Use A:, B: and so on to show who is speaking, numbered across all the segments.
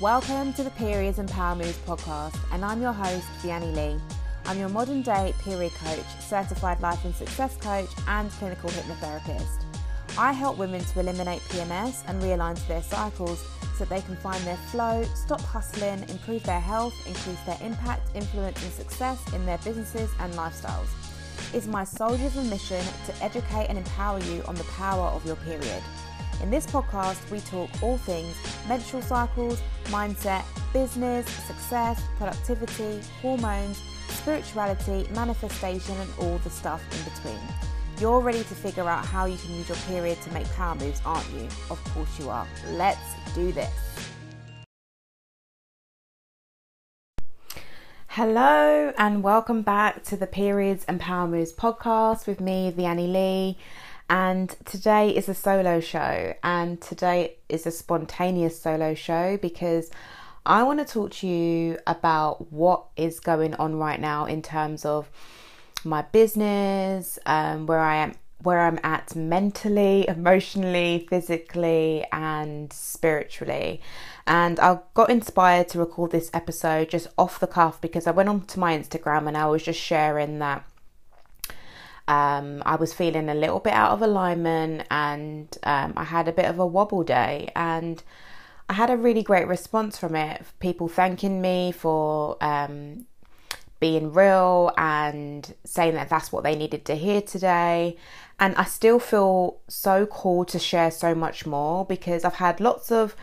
A: Welcome to the Periods and Power Moves podcast, and I'm your host, Vianney Lee. I'm your modern day period coach, certified life and success coach, and clinical hypnotherapist. I help women to eliminate PMS and realign to their cycles so they can find their flow, stop hustling, improve their health, increase their impact, influence, and success in their businesses and lifestyles. It's my soul driven mission to educate and empower you on the power of your period. In this podcast, we talk all things menstrual cycles, mindset, business, success, productivity, hormones, spirituality, manifestation, and all the stuff in between. You're ready to figure out how you can use your period to make power moves, aren't you? Of course you are. Let's do this. Hello, and welcome back to the Periods and Power Moves podcast with me, Vianney Lee. And today is a solo show, and today is a spontaneous solo show because I want to talk to you about what is going on right now in terms of my business, um, where I am, where I'm at mentally, emotionally, physically, and spiritually. And I got inspired to record this episode just off the cuff because I went onto my Instagram and I was just sharing that um, I was feeling a little bit out of alignment and um, I had a bit of a wobble day. And I had a really great response from it. People thanking me for um, being real and saying that that's what they needed to hear today. And I still feel so called to share so much more because I've had lots of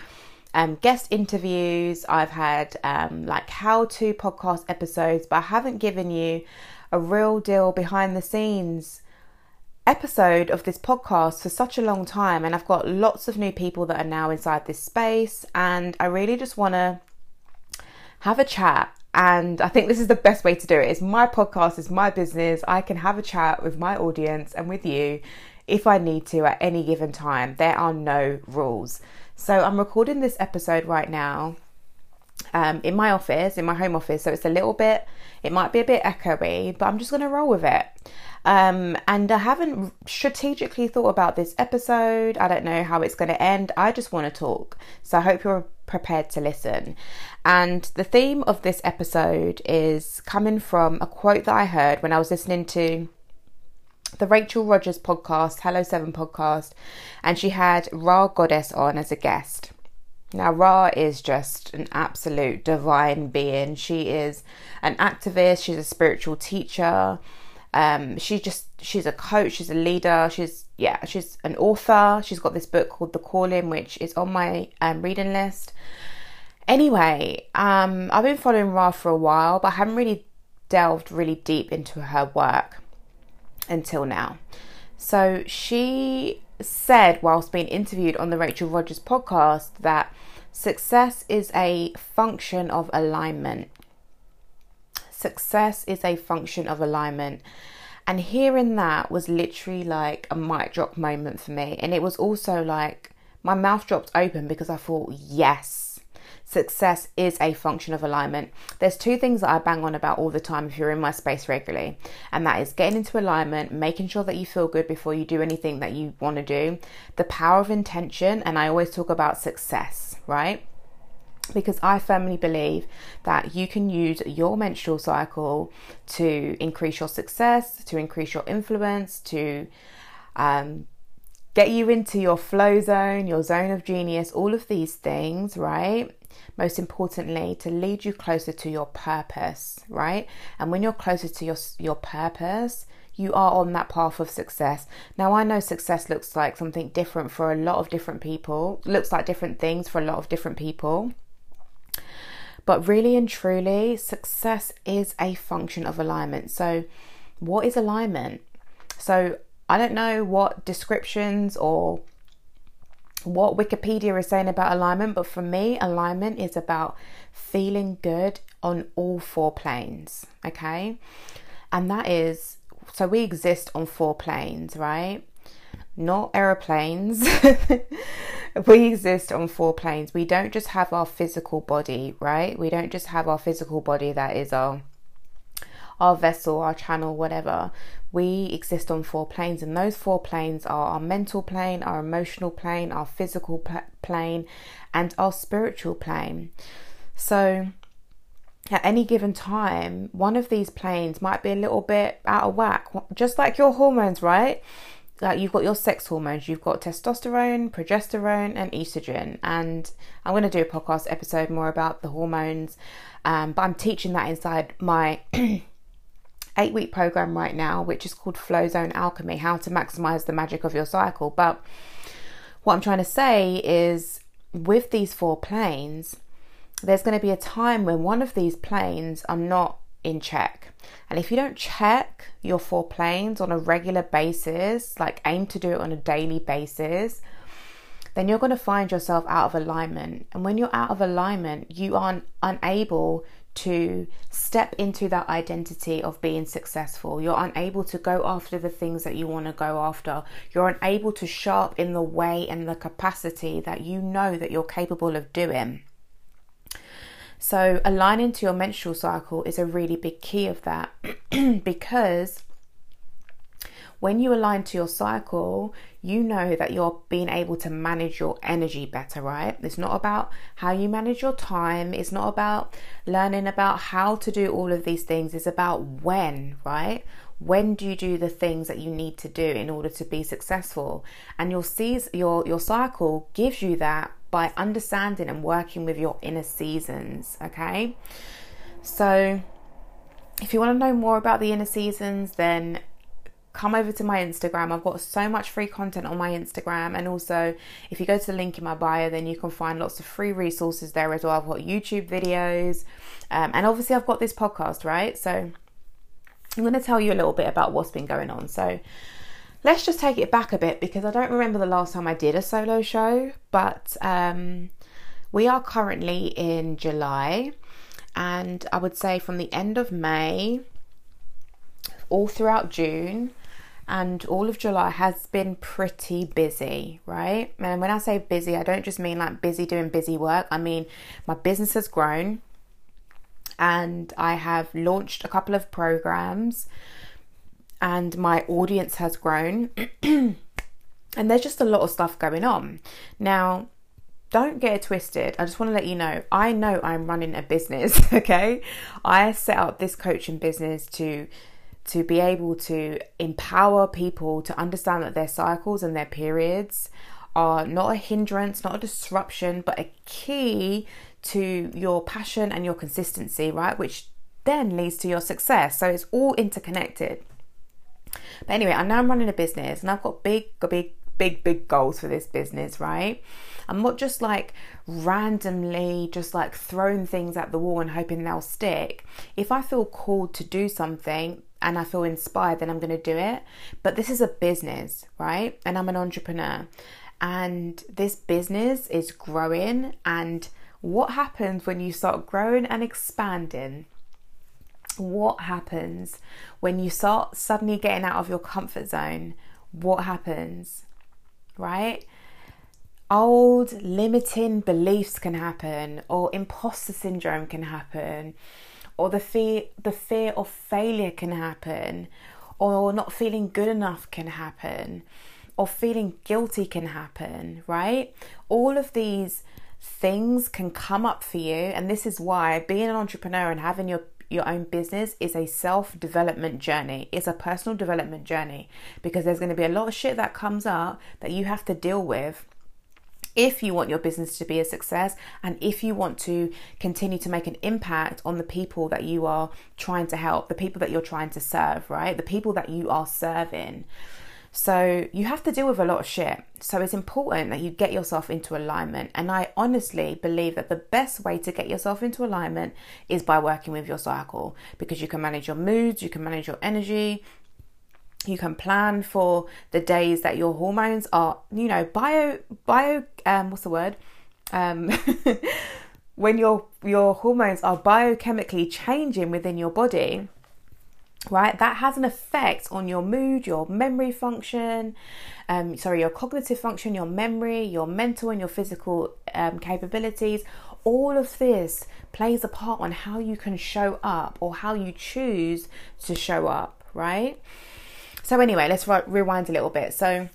A: um, guest interviews, I've had um, like how to podcast episodes, but I haven't given you a real deal behind the scenes episode of this podcast for such a long time and I've got lots of new people that are now inside this space and I really just want to have a chat and I think this is the best way to do it. It's my podcast, it's my business. I can have a chat with my audience and with you if I need to at any given time. There are no rules. So I'm recording this episode right now um, in my office, in my home office. So it's a little bit, it might be a bit echoey, but I'm just going to roll with it. Um, and I haven't strategically thought about this episode. I don't know how it's going to end. I just want to talk. So I hope you're prepared to listen. And the theme of this episode is coming from a quote that I heard when I was listening to the Rachel Rodgers podcast, Hello Seven podcast, and she had Rha Goddess on as a guest. Now, Rha is just an absolute divine being. She is an activist, she's a spiritual teacher. Um, just she's a coach, she's a leader, she's yeah, she's an author. She's got this book called The Calling, which is on my um, reading list. Anyway, um, I've been following Rha for a while, but I haven't really delved really deep into her work until now. So she said, whilst being interviewed on the Rachel Rodgers podcast, that success is a function of alignment. Success is a function of alignment. And hearing that was literally like a mic drop moment for me. And it was also like my mouth dropped open because I thought, yes, success is a function of alignment. There's two things that I bang on about all the time if you're in my space regularly, and that is getting into alignment, making sure that you feel good before you do anything that you want to do, the power of intention, and I always talk about success, right? because I firmly believe that you can use your menstrual cycle to increase your success, to increase your influence, to um, get you into your flow zone, your zone of genius, all of these things, right? most importantly to lead you closer to your purpose right? And when you're closer to your your purpose you are on that path of success. Now i know success looks like something different for a lot of different people looks like different things for a lot of different people. But really and truly success is a function of alignment. So what is alignment? So i don't know what descriptions or what Wikipedia is saying about alignment, but for me, alignment is about feeling good on all four planes, okay? And that is so we exist on four planes, right? Not aeroplanes. we exist on four planes. We don't just have our physical body, right? We don't just have our physical body that is our our vessel, our channel, whatever. We exist on four planes, and those four planes are our mental plane, our emotional plane, our physical plane, and our spiritual plane. So, at any given time, one of these planes might be a little bit out of whack, just like your hormones, right? Like you've got your sex hormones, you've got testosterone, progesterone, and estrogen. And I'm going to do a podcast episode more about the hormones, um, but I'm teaching that inside my eight week program right now, which is called Flow Zone Alchemy How to Maximize the Magic of Your Cycle. But what I'm trying to say is with these four planes, there's going to be a time when one of these planes are not in check. And if you don't check your four planes on a regular basis, like aim to do it on a daily basis, then you're going to find yourself out of alignment. And when you're out of alignment, you aren't unable to step into that identity of being successful. You're unable to go after the things that you want to go after. You're unable to show up in the way and the capacity that you know that you're capable of doing. So, aligning to your menstrual cycle is a really big key of that because when you align to your cycle, you know that you're being able to manage your energy better, right? It's not about how you manage your time, it's not about learning about how to do all of these things, it's about when, right? When do you do the things that you need to do in order to be successful? And your seas your your cycle gives you that by understanding and working with your inner seasons, okay? So if you want to know more about the inner seasons, then come over to my Instagram. I've got so much free content on my Instagram, and also if you go to the link in my bio, then you can find lots of free resources there as well. I've got YouTube videos, um, and obviously, I've got this podcast, right? So I'm going to tell you a little bit about what's been going on. So let's just take it back a bit because I don't remember the last time I did a solo show, but um, we are currently in July. And I would say from the end of May all throughout June, and all of July has been pretty busy, right? And when I say busy, I don't just mean like busy doing busy work, I mean my business has grown and I have launched a couple of programs and my audience has grown. and there's just a lot of stuff going on. Now, don't get it twisted. I just want to let you know I know I'm running a business, okay? I set up this coaching business to to be able to empower people to understand that their cycles and their periods are not a hindrance, not a disruption, but a key to your passion and your consistency, right? Which then leads to your success. So it's all interconnected. But anyway, I know I'm running a business and I've got big, big, big, big goals for this business, right? I'm not just like randomly just like throwing things at the wall and hoping they'll stick. If I feel called to do something, and I feel inspired, then I'm going to do it. But this is a business, right? And I'm an entrepreneur. And this business is growing. And what happens when you start growing and expanding? What happens when you start suddenly getting out of your comfort zone? What happens, right? Old limiting beliefs can happen, or imposter syndrome can happen or the fear the fear of failure can happen or not feeling good enough can happen or feeling guilty can happen right all of these things can come up for you and this is why being an entrepreneur and having your your own business is a self development journey. It's a personal development journey because there's going to be a lot of shit that comes up that you have to deal with if you want your business to be a success and if you want to continue to make an impact on the people that you are trying to help, the people that you're trying to serve, right? The people that you are serving. So you have to deal with a lot of shit. So it's important that you get yourself into alignment. And I honestly believe that the best way to get yourself into alignment is by working with your cycle because you can manage your moods, you can manage your energy, you can plan for the days that your hormones are you know bio bio um what's the word? Um when your your hormones are biochemically changing within your body right that has an effect on your mood your memory function um sorry your cognitive function your memory your mental and your physical um, capabilities. All of this plays a part on how you can show up or how you choose to show up right so anyway, let's re- rewind a little bit. So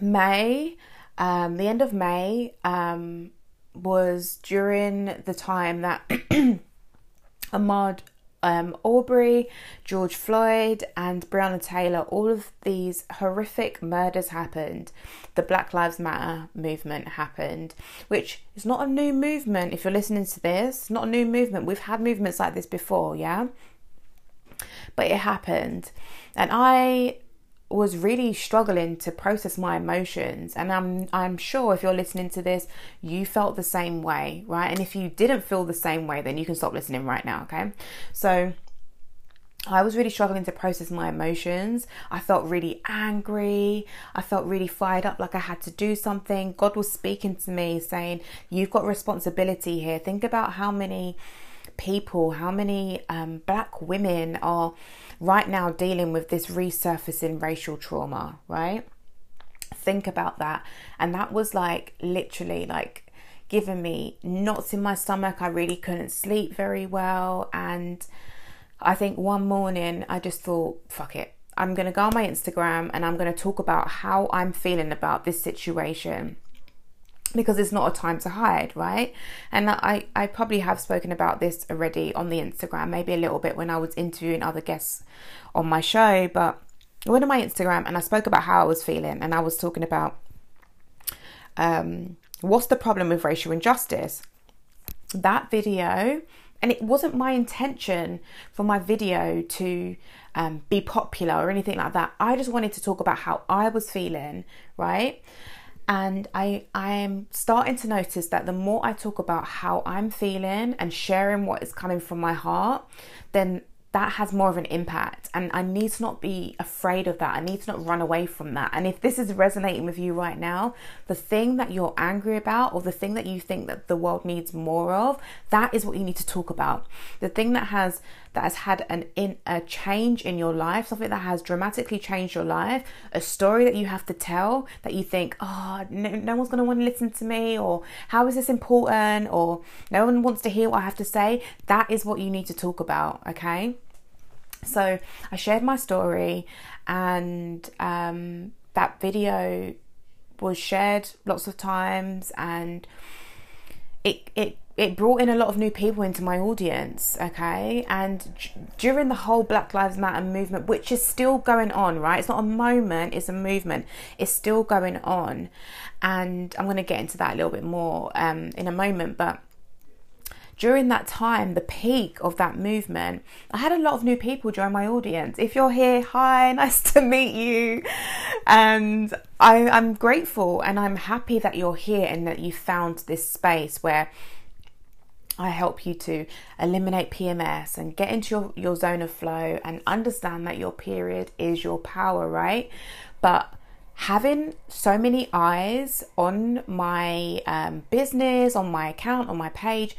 A: May, um, the end of May, um, was during the time that Ahmaud um, Arbery, George Floyd, and Breonna Taylor, all of these horrific murders happened. The Black Lives Matter movement happened, which is not a new movement. If you're listening to this, not a new movement. We've had movements like this before, yeah? But it happened. And I was really struggling to process my emotions and I'm I'm sure if you're listening to this you felt the same way right and if you didn't feel the same way then you can stop listening right now okay so I was really struggling to process my emotions. I felt really angry. I felt really fired up, like I had to do something. God was speaking to me saying, You've got responsibility here. Think about how many people, how many um, black women are right now dealing with this resurfacing racial trauma, right? Think about that. And that was like literally like giving me knots in my stomach. I really couldn't sleep very well. And I think one morning I just thought, fuck it. I'm going to go on my Instagram and I'm going to talk about how I'm feeling about this situation because it's not a time to hide, right? And I, I probably have spoken about this already on the Instagram, maybe a little bit when I was interviewing other guests on my show, but I went on my Instagram and I spoke about how I was feeling and I was talking about um, what's the problem with racial injustice. That video, and it wasn't my intention for my video to um, be popular or anything like that. I just wanted to talk about how I was feeling, right? And I I am starting to notice that the more I talk about how I'm feeling and sharing what is coming from my heart, then that has more of an impact and I need to not be afraid of that. I need to not run away from that. And if this is resonating with you right now, the thing that you're angry about or the thing that you think that the world needs more of, that is what you need to talk about. The thing that has that has had an in a change in your life, something that has dramatically changed your life, a story that you have to tell that you think, oh, no, no one's going to want to listen to me, or how is this important, or no one wants to hear what I have to say. That is what you need to talk about, okay? So I shared my story, and um, that video was shared lots of times, and it it it brought in a lot of new people into my audience, okay? And during the whole Black Lives Matter movement, which is still going on, right? It's not a moment, it's a movement. It's still going on. And I'm going to get into that a little bit more um, in a moment, but during that time, the peak of that movement, I had a lot of new people join my audience. If you're here, hi, nice to meet you. And I, am grateful and I'm happy that you're here and that you found this space where I help you to eliminate PMS and get into your, your zone of flow and understand that your period is your power, right? But having so many eyes on my um, business, on my account, on my page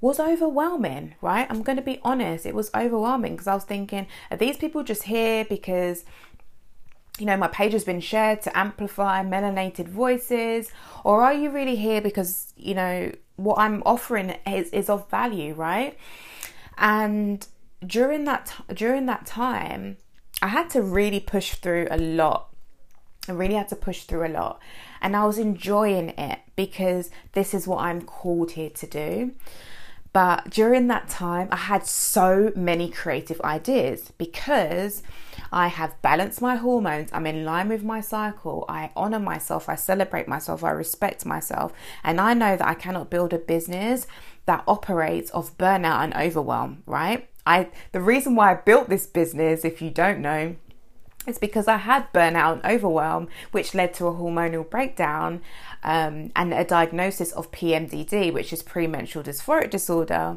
A: was overwhelming, right? I'm going to be honest, it was overwhelming because I was thinking, are these people just here because you know, my page has been shared to amplify melanated voices, or are you really here because, you know, what I'm offering is, is of value, right? And during that during that time, I had to really push through a lot. I really had to push through a lot. And I was enjoying it because this is what I'm called here to do. But during that time, I had so many creative ideas because I have balanced my hormones. I'm in line with my cycle. I honor myself. I celebrate myself. I respect myself. And I know that I cannot build a business that operates off burnout and overwhelm, right? I the reason why I built this business, if you don't know, it's because I had burnout and overwhelm, which led to a hormonal breakdown um, and a diagnosis of PMDD, which is premenstrual dysphoric disorder,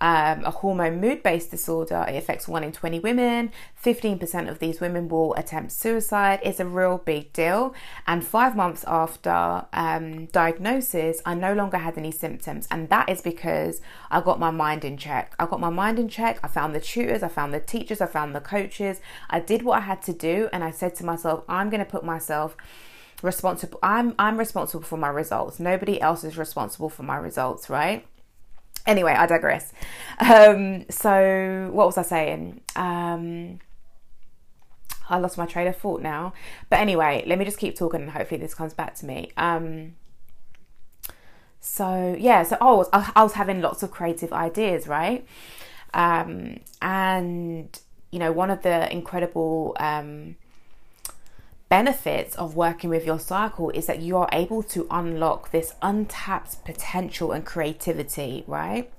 A: um, a hormone mood based disorder. It affects 1 in 20 women. 15% of these women will attempt suicide. It's a real big deal. And five months after um, diagnosis, I no longer had any symptoms. And that is because I got my mind in check. I got my mind in check. I found the tutors, I found the teachers, I found the coaches. I did what I had to do. And I said to myself, I'm going to put myself responsible i'm i'm responsible for my results nobody else is responsible for my results right anyway i digress um so what was i saying um I lost my train of thought now. But anyway, let me just keep talking and hopefully this comes back to me. Um, so yeah, so I was I was having lots of creative ideas, right? Um, and you know, one of the incredible um, benefits of working with your cycle is that you are able to unlock this untapped potential and creativity, right?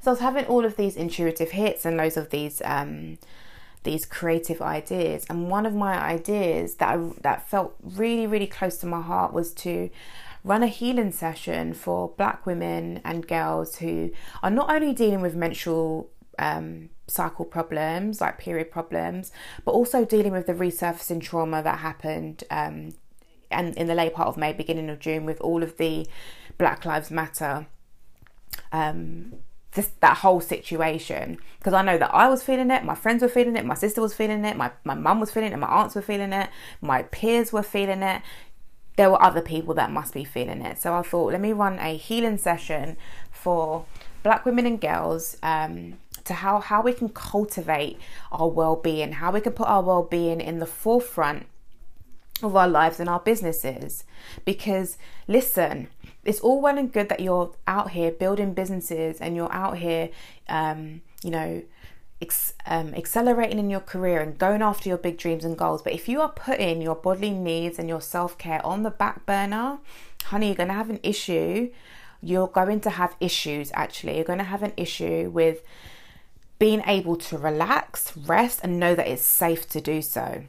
A: So I was having all of these intuitive hits and loads of these um, these creative ideas, and one of my ideas that I, that felt really really close to my heart was to run a healing session for black women and girls who are not only dealing with menstrual um, cycle problems, like period problems, but also dealing with the resurfacing trauma that happened um, and in the late part of May, beginning of June, with all of the Black Lives Matter. Um, this, that whole situation because I know that I was feeling it, my friends were feeling it, my sister was feeling it, my my mum was feeling it, my aunts were feeling it, my peers were feeling it there were other people that must be feeling it. So I thought, let me run a healing session for black women and girls um, to how, how we can cultivate our well being, how we can put our well being in the forefront of our lives and our businesses. Because listen, it's all well and good that you're out here building businesses and you're out here, um, you know, ex- um, accelerating in your career and going after your big dreams and goals. But if you are putting your bodily needs and your self care on the back burner, honey, you're going to have an issue. You're going to have issues actually. You're going to have an issue with being able to relax, rest, and know that it's safe to do so.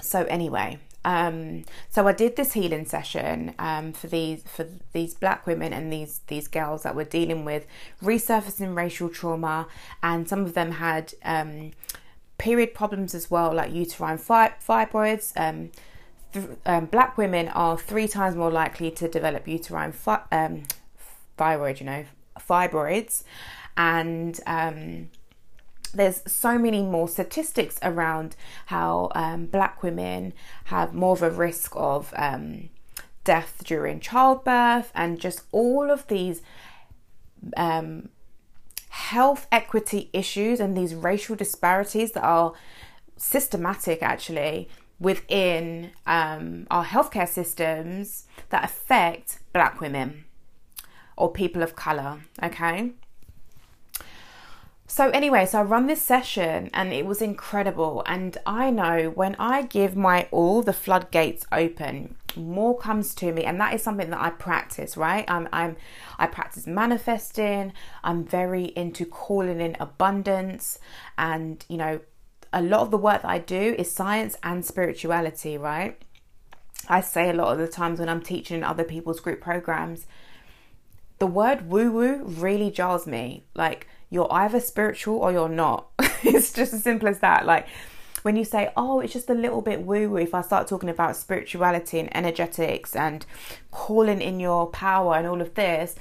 A: So, anyway, um, so I did this healing session um, for these for these black women and these these girls that were dealing with resurfacing racial trauma, and some of them had um, period problems as well, like uterine fibroids. Um, th- um, black women are three times more likely to develop uterine fi- um, thyroid, you know, fibroids, and there's so many more statistics around how um, black women have more of a risk of um, death during childbirth and just all of these um, health equity issues and these racial disparities that are systematic actually within um, our healthcare systems that affect black women or people of color okay so, anyway, so I run this session and it was incredible. And I know when I give my all, the floodgates open, more comes to me. And that is something that I practice, right? I'm, I'm, I practice manifesting. I'm very into calling in abundance. And, you know, a lot of the work that I do is science and spirituality, right? I say a lot of the times when I'm teaching other people's group programs, the word woo woo really jars me. Like, you're either spiritual or you're not. it's just as simple as that. Like when you say, oh, it's just a little bit woo woo, if I start talking about spirituality and energetics and calling in your power and all of this,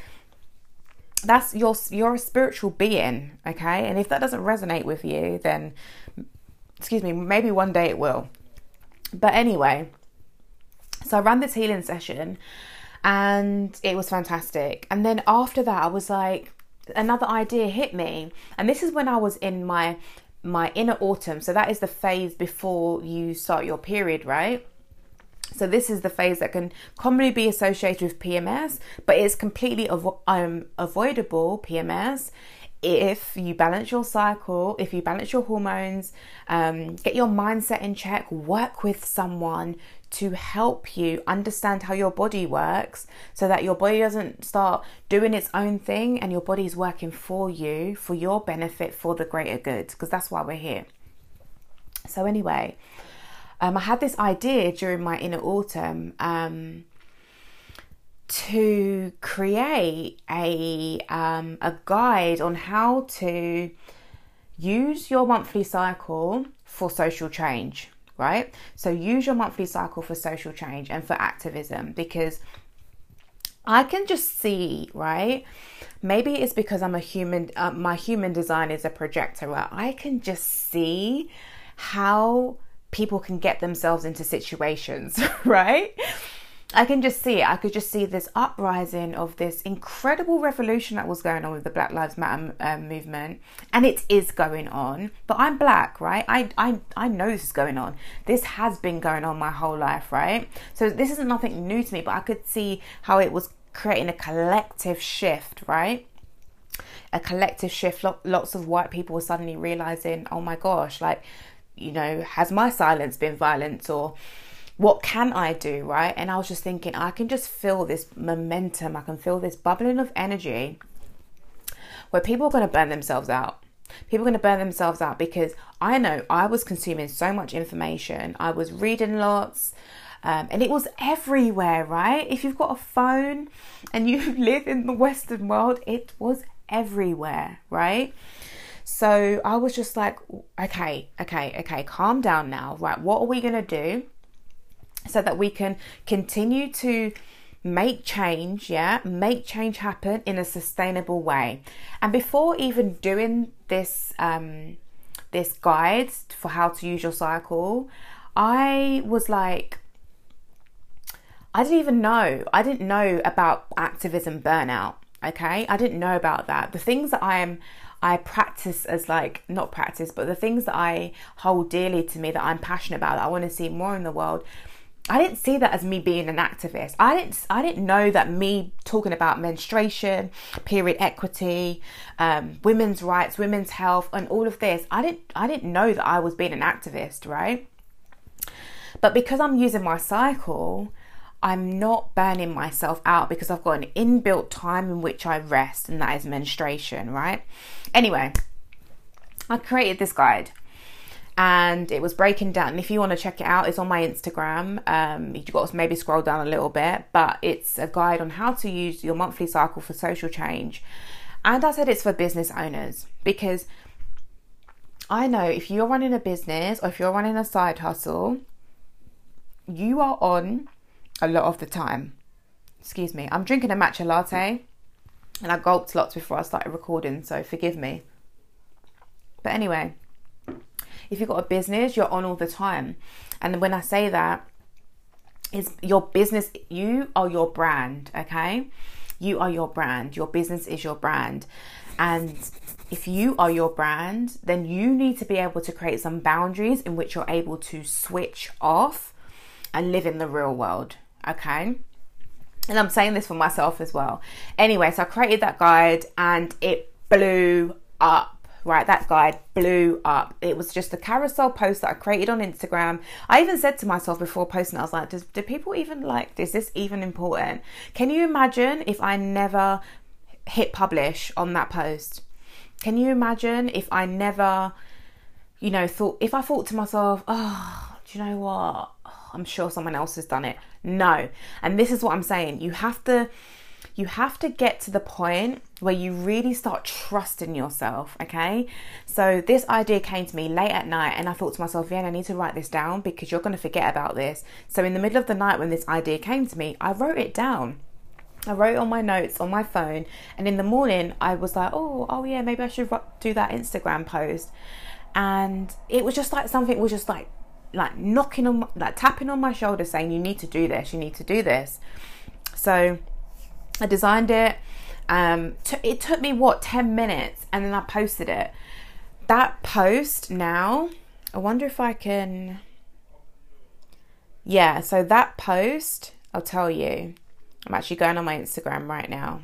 A: that's your you're a spiritual being, okay? And if that doesn't resonate with you, then excuse me, maybe one day it will. But anyway, so I ran this healing session and it was fantastic. And then after that, I was like, another idea hit me and this is when i was in my my inner autumn. So that is the phase before you start your period right? So this is the phase that can commonly be associated with pms but it's completely avo- um, avoidable pms if you balance your cycle, if you balance your hormones, um, get your mindset in check, work with someone to help you understand how your body works so that your body doesn't start doing its own thing and your body's working for you, for your benefit, for the greater good, because that's why we're here. So, anyway, um, I had this idea during my inner autumn um, to create a, um, a guide on how to use your monthly cycle for social change right? So use your monthly cycle for social change and for activism because I can just see, right? Maybe it's because I'm a human, uh, my human design is a projector, where I can just see how people can get themselves into situations, right? I can just see it. I could just see this uprising of this incredible revolution that was going on with the Black Lives Matter um, movement, and it is going on. But I'm black, right? I, I I know this is going on. This has been going on my whole life, right? So this isn't nothing new to me. But I could see how it was creating a collective shift, right? A collective shift. Lots of white people were suddenly realizing, oh my gosh, like you know, has my silence been violence or what can I do, right? And I was just thinking, I can just feel this momentum, I can feel this bubbling of energy where people are going to burn themselves out. People are going to burn themselves out because I know I was consuming so much information, I was reading lots. Um, and it was everywhere, right? If you've got a phone and you live in the Western world, it was everywhere, right? So I was just like, okay, okay, okay, calm down now, right? What are we going to do? So that we can continue to make change, yeah, make change happen in a sustainable way. And before even doing this um, this guide for how to use your cycle, I was like, I didn't even know. I didn't know about activism burnout. Okay, I didn't know about that. The things that I am I practice as like not practice, but the things that I hold dearly to me that I'm passionate about, that I want to see more in the world I didn't see that as me being an activist. I didn't I didn't know that me talking about menstruation, period equity, um, women's rights, women's health, and all of this. I didn't I didn't know that I was being an activist, right? But because I'm using my cycle, I'm not burning myself out because I've got an inbuilt time in which I rest, and that is menstruation, right? Anyway, I created this guide and it was breaking down. And if you want to check it out, it's on my Instagram. Um, you've got to maybe scroll down a little bit, but it's a guide on how to use your monthly cycle for social change. And I said it's for business owners because I know if you're running a business or if you're running a side hustle, you are on a lot of the time. Excuse me, I'm drinking a matcha latte and I gulped lots before I started recording, so forgive me. But anyway, if you've got a business, you're on all the time. And when I say that, is your business, you are your brand, okay? You are your brand. Your business is your brand. And if you are your brand, then you need to be able to create some boundaries in which you're able to switch off and live in the real world, okay? And I'm saying this for myself as well. Anyway, so I created that guide and it blew up right that guide blew up. It was just a carousel post that i created on instagram. I even said to myself before posting i was like do people even like this? is this even important? Can you imagine if i never hit publish on that post? Can you imagine if i never you know thought if i thought to myself oh do you know what? Oh, i'm sure someone else has done it. No. And this is what i'm saying. You have to you have to get to the point where you really start trusting yourself, okay? So this idea came to me late at night and I thought to myself, Vianney, I need to write this down because you're going to forget about this. So in the middle of the night when this idea came to me, I wrote it down. I wrote on my notes on my phone, and in the morning I was like, "Oh, oh yeah, maybe I should do that Instagram post." And it was just like something was just like, like knocking on, like tapping on my shoulder, saying, "You need to do this. You need to do this." So I designed it. Um, t- it took me what 10 minutes and then I posted it. That post now, I wonder if I can. Yeah, so that post, I'll tell you. I'm actually going on my Instagram right now.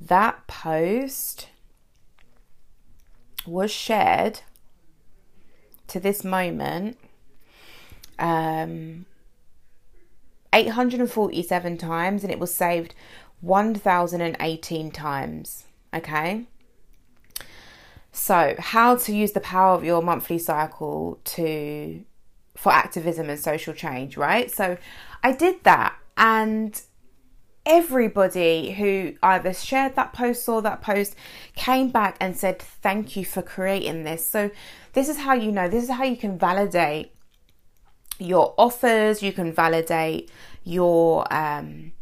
A: That post was shared to this moment um, 847 times and it was saved 1018 times. Okay. So, how to use the power of your monthly cycle to for activism and social change, right? So, I did that and everybody who either shared that post or that post came back and said thank you for creating this. So, this is how you know, this is how you can validate your offers, you can validate your um,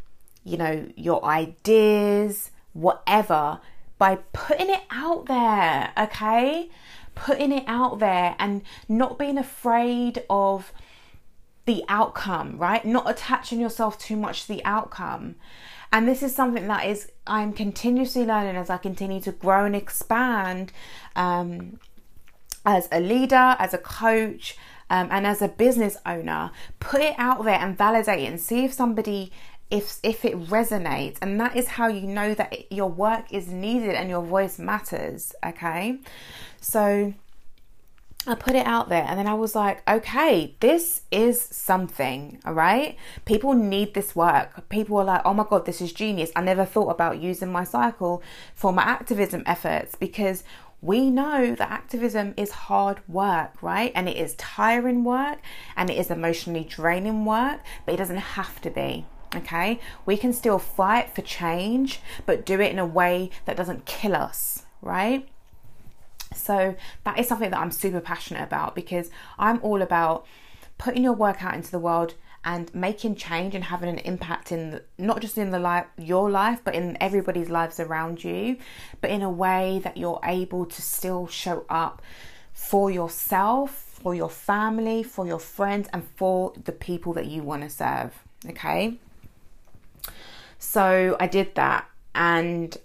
A: you know, your ideas, whatever, by putting it out there, okay? Putting it out there and not being afraid of the outcome, right? Not attaching yourself too much to the outcome. And this is something that is I'm continuously learning as I continue to grow and expand um, as a leader, as a coach, um, and as a business owner. Put it out there and validate it and see if somebody if if it resonates and that is how you know that your work is needed and your voice matters okay so I put it out there and then I was like, okay, this is something, all right? People need this work. People are like, oh my God, this is genius. I never thought about using my cycle for my activism efforts because we know that activism is hard work, right? And it is tiring work and it is emotionally draining work, but it doesn't have to be. Okay, we can still fight for change, but do it in a way that doesn't kill us, right? So that is something that I'm super passionate about because I'm all about putting your work out into the world and making change and having an impact in the, not just in the life your life but in everybody's lives around you but in a way that you're able to still show up for yourself for your family for your friends and for the people that you want to serve okay so I did that and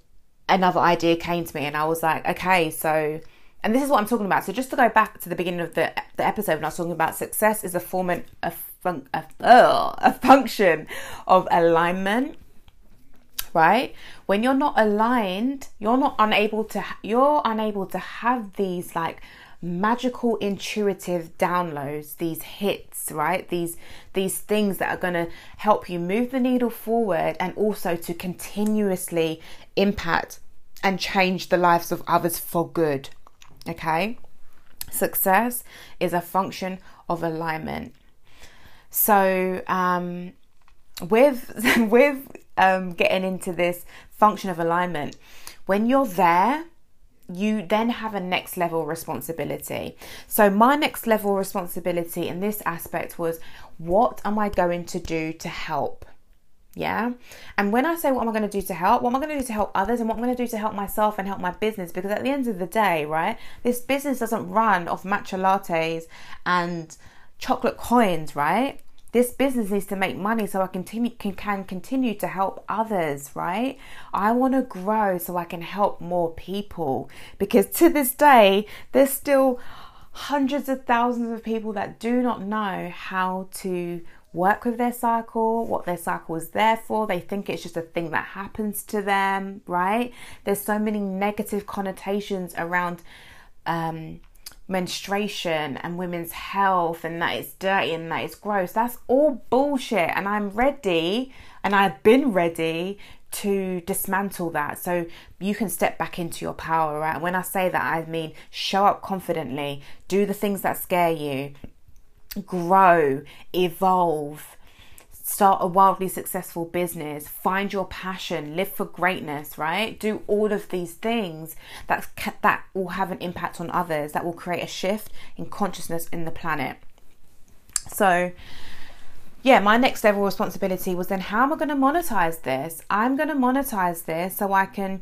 A: another idea came to me and I was like okay so and this is what I'm talking about. So just to go back to the beginning of the the episode, when I was talking about success is a form of a, fun, a, a function of alignment, right? When you're not aligned, you're not unable to you're unable to have these like magical intuitive downloads these hits right these these things that are going to help you move the needle forward and also to continuously impact and change the lives of others for good Okay? Success is a function of alignment. So, um, with with um, getting into this function of alignment, when you're there, you then have a next level responsibility. So, my next level responsibility in this aspect was what am I going to do to help? Yeah. And when I say what am I going to do to help, what am I going to do to help others and what I'm going to do to help myself and help my business? Because at the end of the day, right, this business doesn't run off matcha lattes and chocolate coins, right? This business needs to make money so I continue can, can continue to help others, right? I want to grow so I can help more people because to this day there's still hundreds of thousands of people that do not know how to work with their cycle, what their cycle is there for. They think it's just a thing that happens to them, right? There's so many negative connotations around um, menstruation and women's health and that it's dirty and that it's gross. That's all bullshit. And I'm ready and I've been ready to dismantle that so you can step back into your power, right? When I say that, I mean show up confidently, do the things that scare you, grow, evolve, start a wildly successful business, find your passion, live for greatness, right? Do all of these things that that will have an impact on others, that will create a shift in consciousness in the planet. So, yeah, my next level responsibility was then how am I going to monetize this? I'm going to monetize this so I can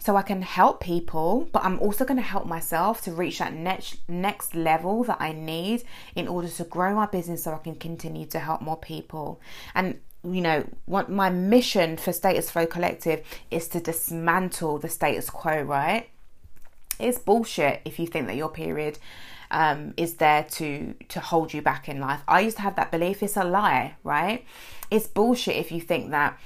A: so I can help people, but I'm also going to help myself to reach that next next level that I need in order to grow my business so I can continue to help more people. And you know, what my mission for Status Flow Collective is to dismantle the status quo, right? It's bullshit if you think that your period um, is there to to hold you back in life. I used to have that belief. It's a lie, right? It's bullshit if you think that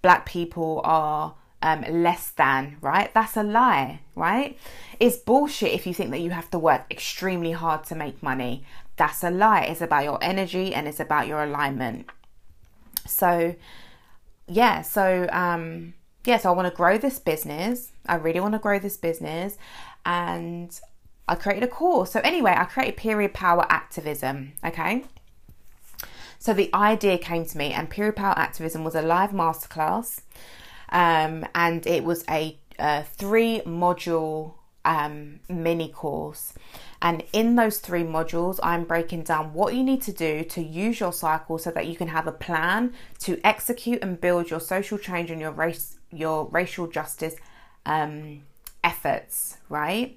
A: black people are um, less than, right? That's a lie, right? It's bullshit if you think that you have to work extremely hard to make money. That's a lie. It's about your energy and it's about your alignment. So, yeah, so, um, yeah, so I want to grow this business. I really want to grow this business. And I created a course. So, anyway, I created Period Power Activism, okay? So, the idea came to me, and Period Power Activism was a live masterclass um, and it was a, a three module um, mini course. And in those three modules, I'm breaking down what you need to do to use your cycle so that you can have a plan to execute and build your social change and your race, your racial justice um, efforts efforts, right?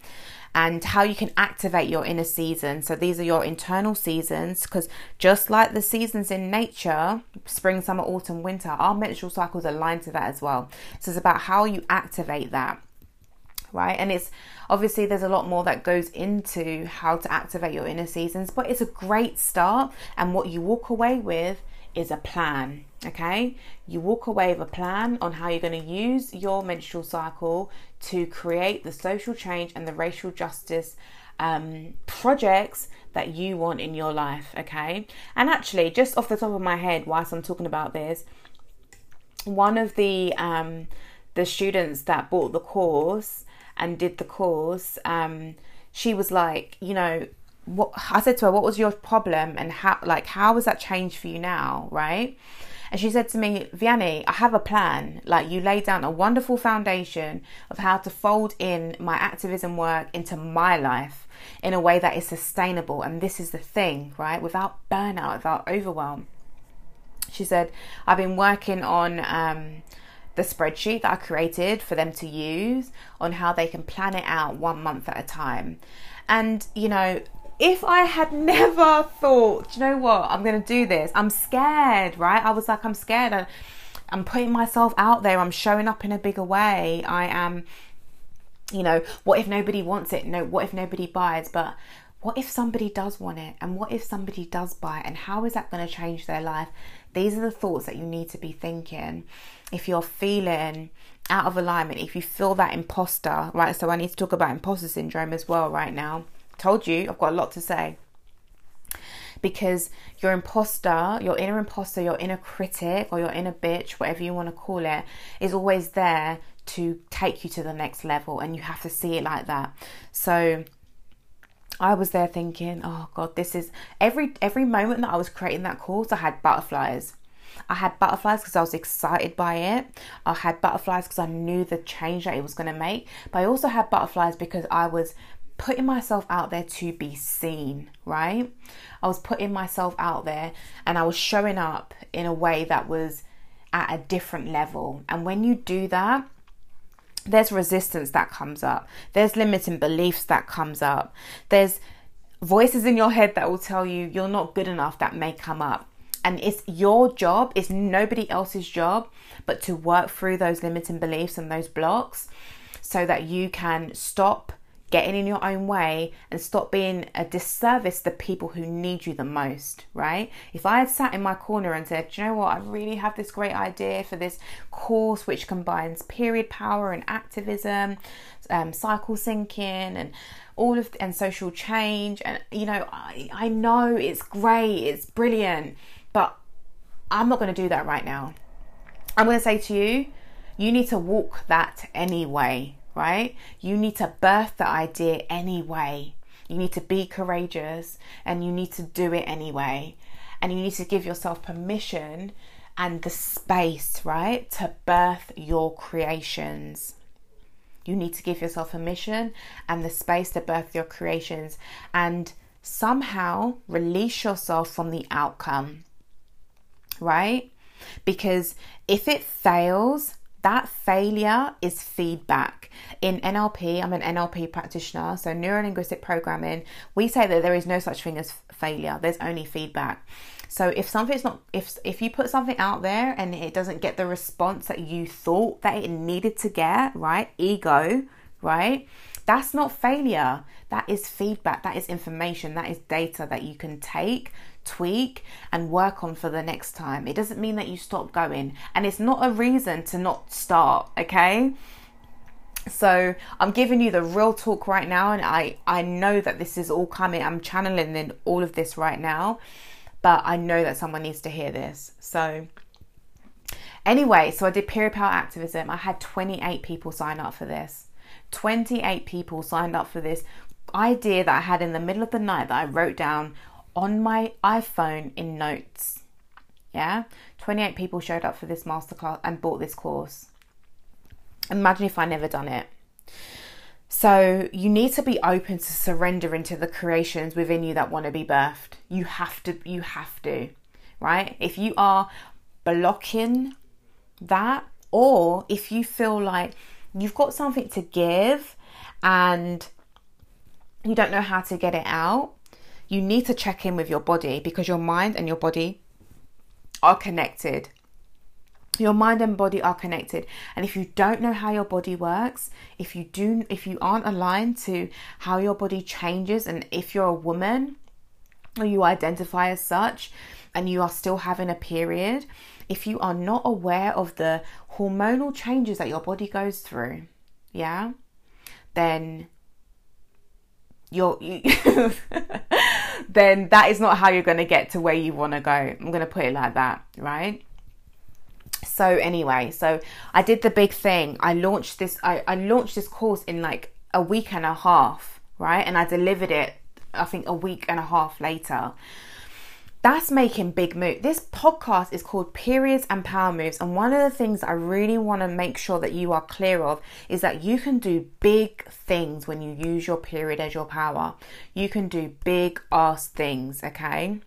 A: And how you can activate your inner season. So these are your internal seasons because just like the seasons in nature, spring, summer, autumn, winter, our menstrual cycles align to that as well. So it's about how you activate that right? And it's obviously there's a lot more that goes into how to activate your inner seasons, but it's a great start. And what you walk away with is a plan, okay? You walk away with a plan on how you're going to use your menstrual cycle to create the social change and the racial justice um, projects that you want in your life, okay? And actually, just off the top of my head, whilst I'm talking about this, one of the um, the students that bought the course and did the course, um, she was like, you know, what I said to her, what was your problem and how like how has that changed for you now, right? And she said to me, Vianney, I have a plan. Like you laid down a wonderful foundation of how to fold in my activism work into my life in a way that is sustainable. And this is the thing, right? Without burnout, without overwhelm. She said, I've been working on um, the spreadsheet that I created for them to use on how they can plan it out one month at a time. And, you know, if I had never thought, you know what, I'm going to do this, I'm scared, right? I was like, I'm scared. I'm putting myself out there. I'm showing up in a bigger way. I am, you know, what if nobody wants it? No, what if nobody buys? But what if somebody does want it? And what if somebody does buy it? And how is that going to change their life? These are the thoughts that you need to be thinking. If you're feeling out of alignment, if you feel that imposter, right? So I need to talk about imposter syndrome as well right now. Told you, I've got a lot to say. Because your imposter, your inner imposter, your inner critic, or your inner bitch, whatever you want to call it, is always there to take you to the next level, and you have to see it like that. So, I was there thinking, oh God, this is every every moment that I was creating that course, I had butterflies. I had butterflies because I was excited by it. I had butterflies because I knew the change that it was going to make. But I also had butterflies because I was putting myself out there to be seen, right? I was putting myself out there and I was showing up in a way that was at a different level. And when you do that, there's resistance that comes up. There's limiting beliefs that comes up. There's voices in your head that will tell you you're not good enough that may come up. And it's your job, it's nobody else's job, but to work through those limiting beliefs and those blocks so that you can stop getting in your own way and stop being a disservice to people who need you the most, right? If I had sat in my corner and said, you know what, I really have this great idea for this course which combines period power and activism, um, cycle syncing and all of and social change and you know I, I know it's great it's brilliant but i'm not going to do that right now. I'm going to say to you you need to walk that anyway right? You need to birth the idea anyway. You need to be courageous and you need to do it anyway. And you need to give yourself permission and the space, right, to birth your creations. You need to give yourself permission and the space to birth your creations and somehow release yourself from the outcome, right? Because if it fails, that failure is feedback. In NLP, I'm an NLP practitioner, so neuro linguistic programming, we say that there is no such thing as failure, there's only feedback. So if something's not if if you put something out there and it doesn't get the response that you thought that it needed to get, right? Ego, right? That's not failure. That is feedback. That is information. That is data that you can take tweak and work on for the next time. It doesn't mean that you stop going, and it's not a reason to not start, okay? So I'm giving you the real talk right now, and I I know that this is all coming. I'm channeling in all of this right now, but I know that someone needs to hear this. So anyway, so I did period power activism. I had 28 people sign up for this. 28 people signed up for this idea that I had in the middle of the night that I wrote down on my iPhone in notes. Yeah, 28 people showed up for this masterclass and bought this course. Imagine if I never done it. So you need to be open to surrender into the creations within you that want to be birthed. You have to, you have to, right? If you are blocking that, or if you feel like you've got something to give and you don't know how to get it out, you need to check in with your body because your mind and your body are connected. Your mind and body are connected. And if you don't know how your body works, if you do if you aren't aligned to how your body changes and if you're a woman or you identify as such and you are still having a period, if you are not aware of the hormonal changes that your body goes through, yeah, then you're you, then that is not how you're going to get to where you want to go. I'm going to put it like that, right? So anyway, so I did the big thing. I launched this I, I launched this course in like a week and a half, right? And I delivered it I think a week and a half later that's making big moves. This podcast is called Periods and Power Moves, and one of the things I really want to make sure that you are clear of is that you can do big things when you use your period as your power. You can do big ass things, okay?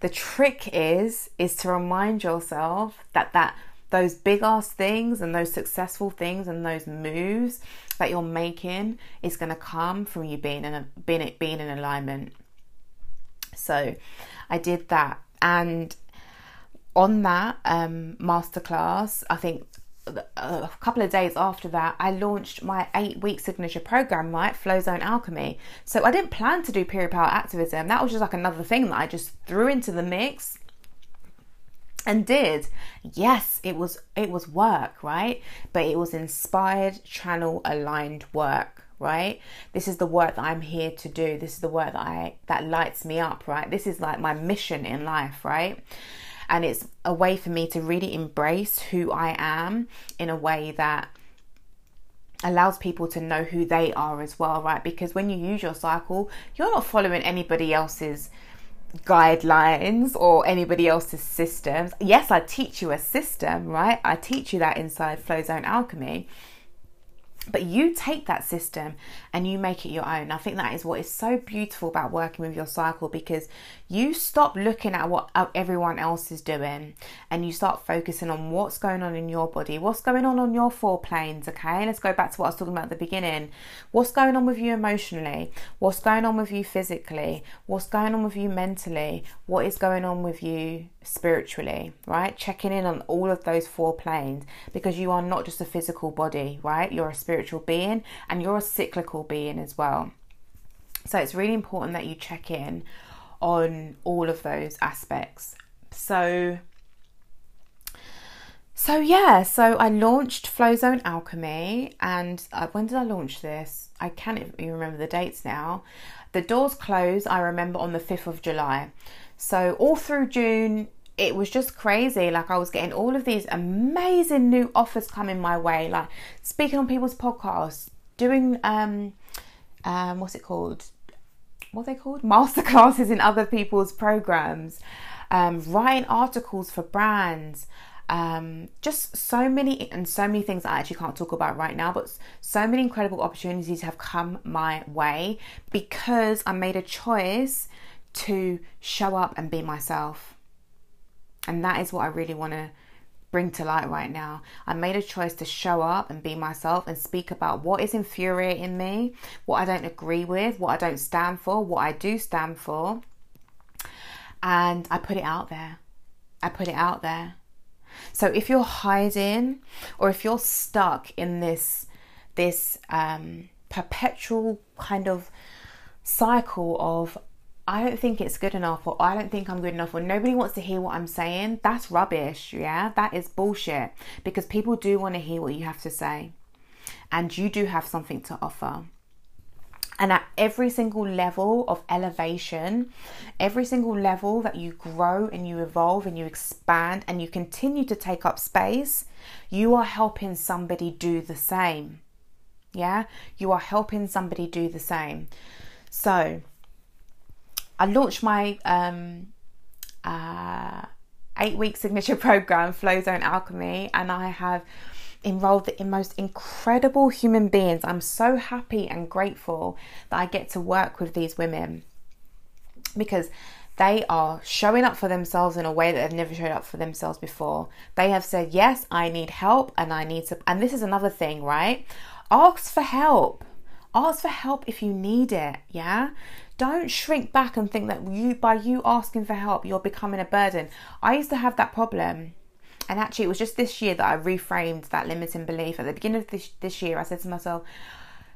A: The trick is is to remind yourself that that those big ass things and those successful things and those moves that you're making is going to come from you being in a, being being in alignment so I did that. And on that um, masterclass, I think a couple of days after that, I launched my eight week signature program, right? Flow Zone Alchemy. So I didn't plan to do period power activism. That was just like another thing that I just threw into the mix and did. Yes, it was it was work, right? But it was inspired, channel aligned work right? This is the work that i'm here to do. This is the work that i that lights me up right? This is like my mission in life right? And it's a way for me to really embrace who i am in a way that allows people to know who they are as well right? Because when you use your cycle you're not following anybody else's guidelines or anybody else's systems. Yes i teach you a system right? I teach you that inside flow zone alchemy but you take that system and you make it your own. I think that is what is so beautiful about working with your cycle because you stop looking at what everyone else is doing and you start focusing on what's going on in your body, what's going on on your four planes. Okay, let's go back to what I was talking about at the beginning. What's going on with you emotionally? What's going on with you physically? What's going on with you mentally? What is going on with you spiritually? Right, checking in on all of those four planes because you are not just a physical body, right? You're a spiritual being and you're a cyclical being as well. So it's really important that you check in on all of those aspects. So so yeah, so I launched Flow Zone Alchemy, and uh, when did I launch this? I can't even remember the dates now. The doors closed. I remember on the fifth of July. So all through June, it was just crazy. Like I was getting all of these amazing new offers coming my way, like speaking on people's podcasts, doing um, um, what's it called? What they called? Masterclasses in other people's programs, um, writing articles for brands. Um, just so many and so many things I actually can't talk about right now, but so many incredible opportunities have come my way because I made a choice to show up and be myself. And that is what I really want to bring to light right now. I made a choice to show up and be myself and speak about what is infuriating me, what I don't agree with, what I don't stand for, what I do stand for. And I put it out there. I put it out there. So if you're hiding or if you're stuck in this this um, perpetual kind of cycle of I don't think it's good enough, or I don't think I'm good enough, or nobody wants to hear what I'm saying, that's rubbish. Yeah, that is bullshit because people do want to hear what you have to say, and you do have something to offer. And at every single level of elevation, every single level that you grow and you evolve and you expand and you continue to take up space, you are helping somebody do the same. Yeah, you are helping somebody do the same. So, I launched my um, uh, eight week signature program, Flow Zone Alchemy, and I have enrolled the most incredible human beings. I'm so happy and grateful that I get to work with these women because they are showing up for themselves in a way that they've never showed up for themselves before. They have said, Yes, I need help and I need to. And this is another thing, right? Ask for help. Ask for help if you need it, yeah? Don't shrink back and think that you by you asking for help you're becoming a burden. I used to have that problem. And actually it was just this year that I reframed that limiting belief. At the beginning of this this year I said to myself,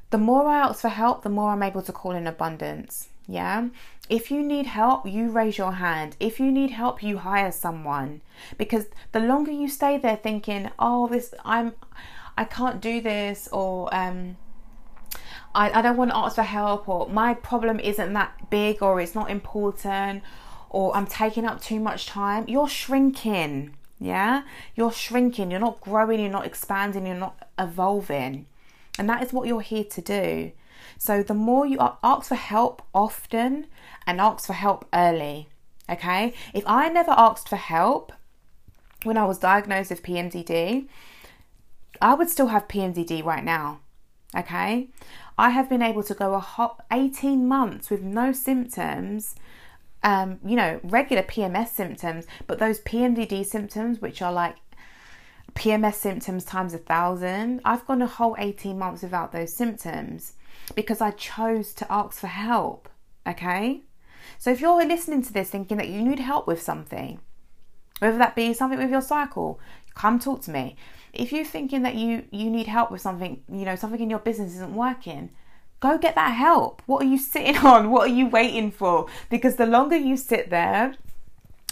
A: the more I ask for help, the more I'm able to call in abundance. Yeah. If you need help, you raise your hand. If you need help, you hire someone. Because the longer you stay there thinking, oh, this, I'm, I can't do this, or, um, I, I don't want to ask for help, or my problem isn't that big, or it's not important, or I'm taking up too much time, you're shrinking. Yeah, you're shrinking, you're not growing, you're not expanding, you're not evolving. And that is what you're here to do. So the more you ask for help often and ask for help early. Okay? If I never asked for help when I was diagnosed with PMDD, I would still have PMDD right now. Okay? I have been able to go a hot 18 months with no symptoms. Um, you know, regular PMS symptoms, but those PMDD symptoms, which are like PMS symptoms times a thousand. I've gone a whole 18 months without those symptoms because I chose to ask for help. Okay? So if you're listening to this thinking that you need help with something, whether that be something with your cycle, come talk to me. If you're thinking that you you need help with something, you know, something in your business isn't working, go get that help. What are you sitting on? What are you waiting for? Because the longer you sit there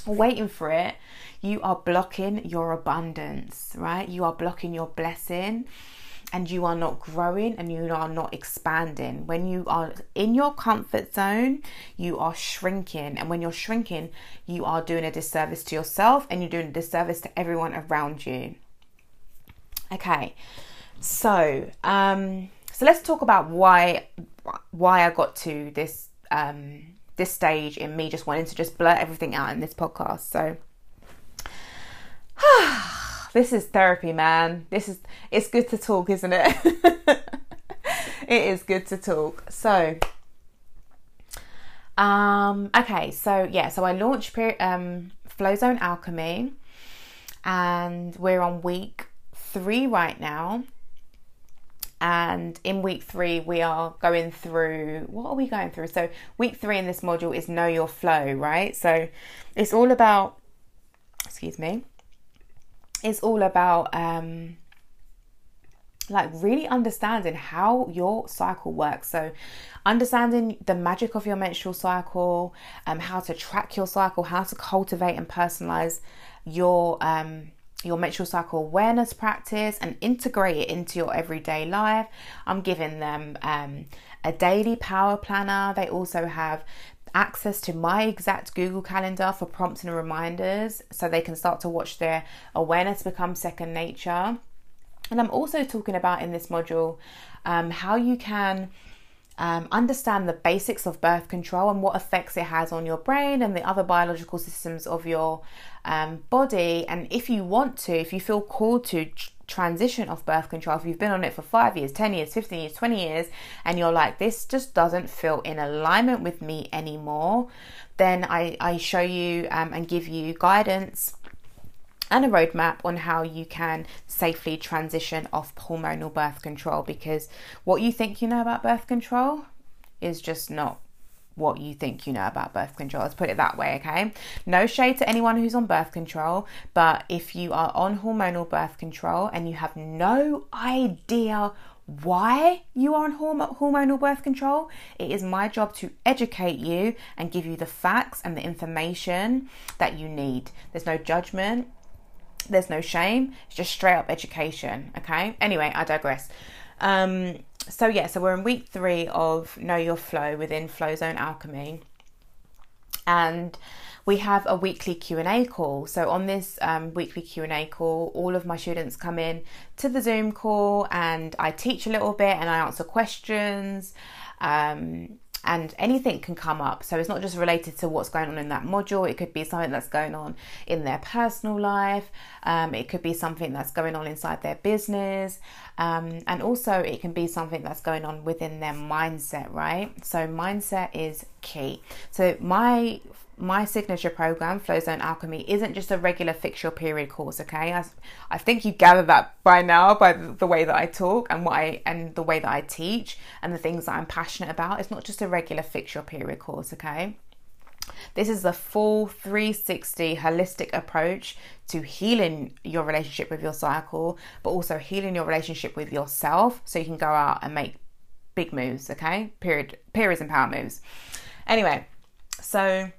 A: waiting for it, you are blocking your abundance, right? You are blocking your blessing and you are not growing and you are not expanding. When you are in your comfort zone, you are shrinking. And when you're shrinking, you are doing a disservice to yourself and you're doing a disservice to everyone around you. Okay, so um, so let's talk about why why I got to this um, this stage in me just wanting to just blurt everything out in this podcast. So this is therapy, man. This is it's good to talk, isn't it? it is good to talk. So um okay, so yeah, so I launched um Flowzone Alchemy and we're on week 3 right now. And in week three, we are going through what are we going through? So, week three in this module is know your flow, right? So, it's all about, excuse me, it's all about um, like really understanding how your cycle works. So, understanding the magic of your menstrual cycle, um, how to track your cycle, how to cultivate and personalize your um, your menstrual cycle awareness practice and integrate it into your everyday life. I'm giving them um, a daily power planner. They also have access to my exact Google Calendar for prompts and reminders so they can start to watch their awareness become second nature. And I'm also talking about in this module um, how you can um, understand the basics of birth control and what effects it has on your brain and the other biological systems of your um, body. And if you want to, if you feel called to transition off birth control, if you've been on it for five years, 10 years, 15 years, 20 years, and you're like, this just doesn't feel in alignment with me anymore, then I, I show you um, and give you guidance and a roadmap on how you can safely transition off hormonal birth control because what you think you know about birth control is just not what you think you know about birth control. Let's put it that way, okay? No shade to anyone who's on birth control, but if you are on hormonal birth control and you have no idea why you are on hormonal birth control, it is my job to educate you and give you the facts and the information that you need. There's no judgment, there's no shame, it's just straight up education, okay? Anyway, I digress. Um, so yeah, so we're in week three of Know Your Flow within Flow Zone Alchemy, and we have a weekly Q&A call. So on this um, weekly Q&A call, all of my students come in to the Zoom call and I teach a little bit and I answer questions. Um, and anything can come up. So it's not just related to what's going on in that module, it could be something that's going on in their personal life, um, it could be something that's going on inside their business, um, and also it can be something that's going on within their mindset, right? So, mindset is key. So, my my signature program, Flow Zone Alchemy, isn't just a regular fix your period course. Okay, I, I think you gather that by now by the, way that I talk and what I and the way that I teach and the things that I'm passionate about. It's not just a regular fix your period course. Okay. This is the full 360 holistic approach to healing your relationship with your cycle, but also healing your relationship with yourself so you can go out and make big moves, okay? Period periods and power moves. Anyway, so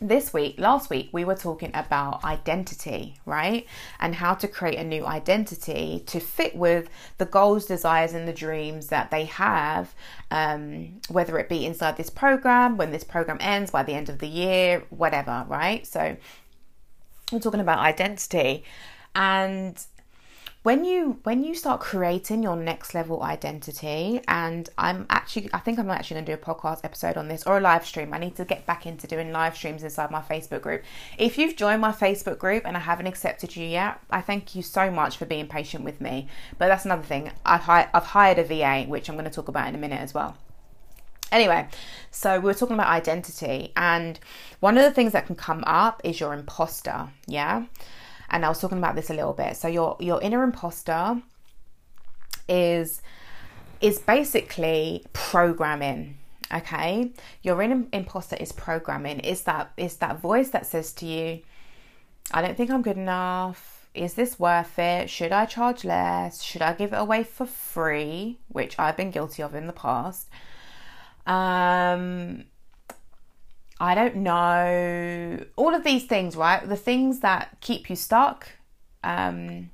A: this week, last week, we were talking about identity, right? And how to create a new identity to fit with the goals, desires, and the dreams that they have, um, whether it be inside this program, when this program ends, by the end of the year, whatever, right? So, we're talking about identity. And when you when you start creating your next level identity and i'm actually i think i'm actually going to do a podcast episode on this or a live stream. I need to get back into doing live streams inside my facebook group. If you've joined my facebook group and i haven't accepted you yet i thank you so much for being patient with me. But that's another thing. I've, hi- I've hired a va which i'm going to talk about in a minute as well. Anyway, so we were talking about identity, and one of the things that can come up is your imposter. Yeah and I was talking about this a little bit. So your your inner imposter is is basically programming. Okay, your inner imposter is programming. Is that is that voice that says to you, "I don't think I'm good enough." Is this worth it? Should I charge less? Should I give it away for free? Which I've been guilty of in the past. Um, I don't know, all of these things, right? The things that keep you stuck, um,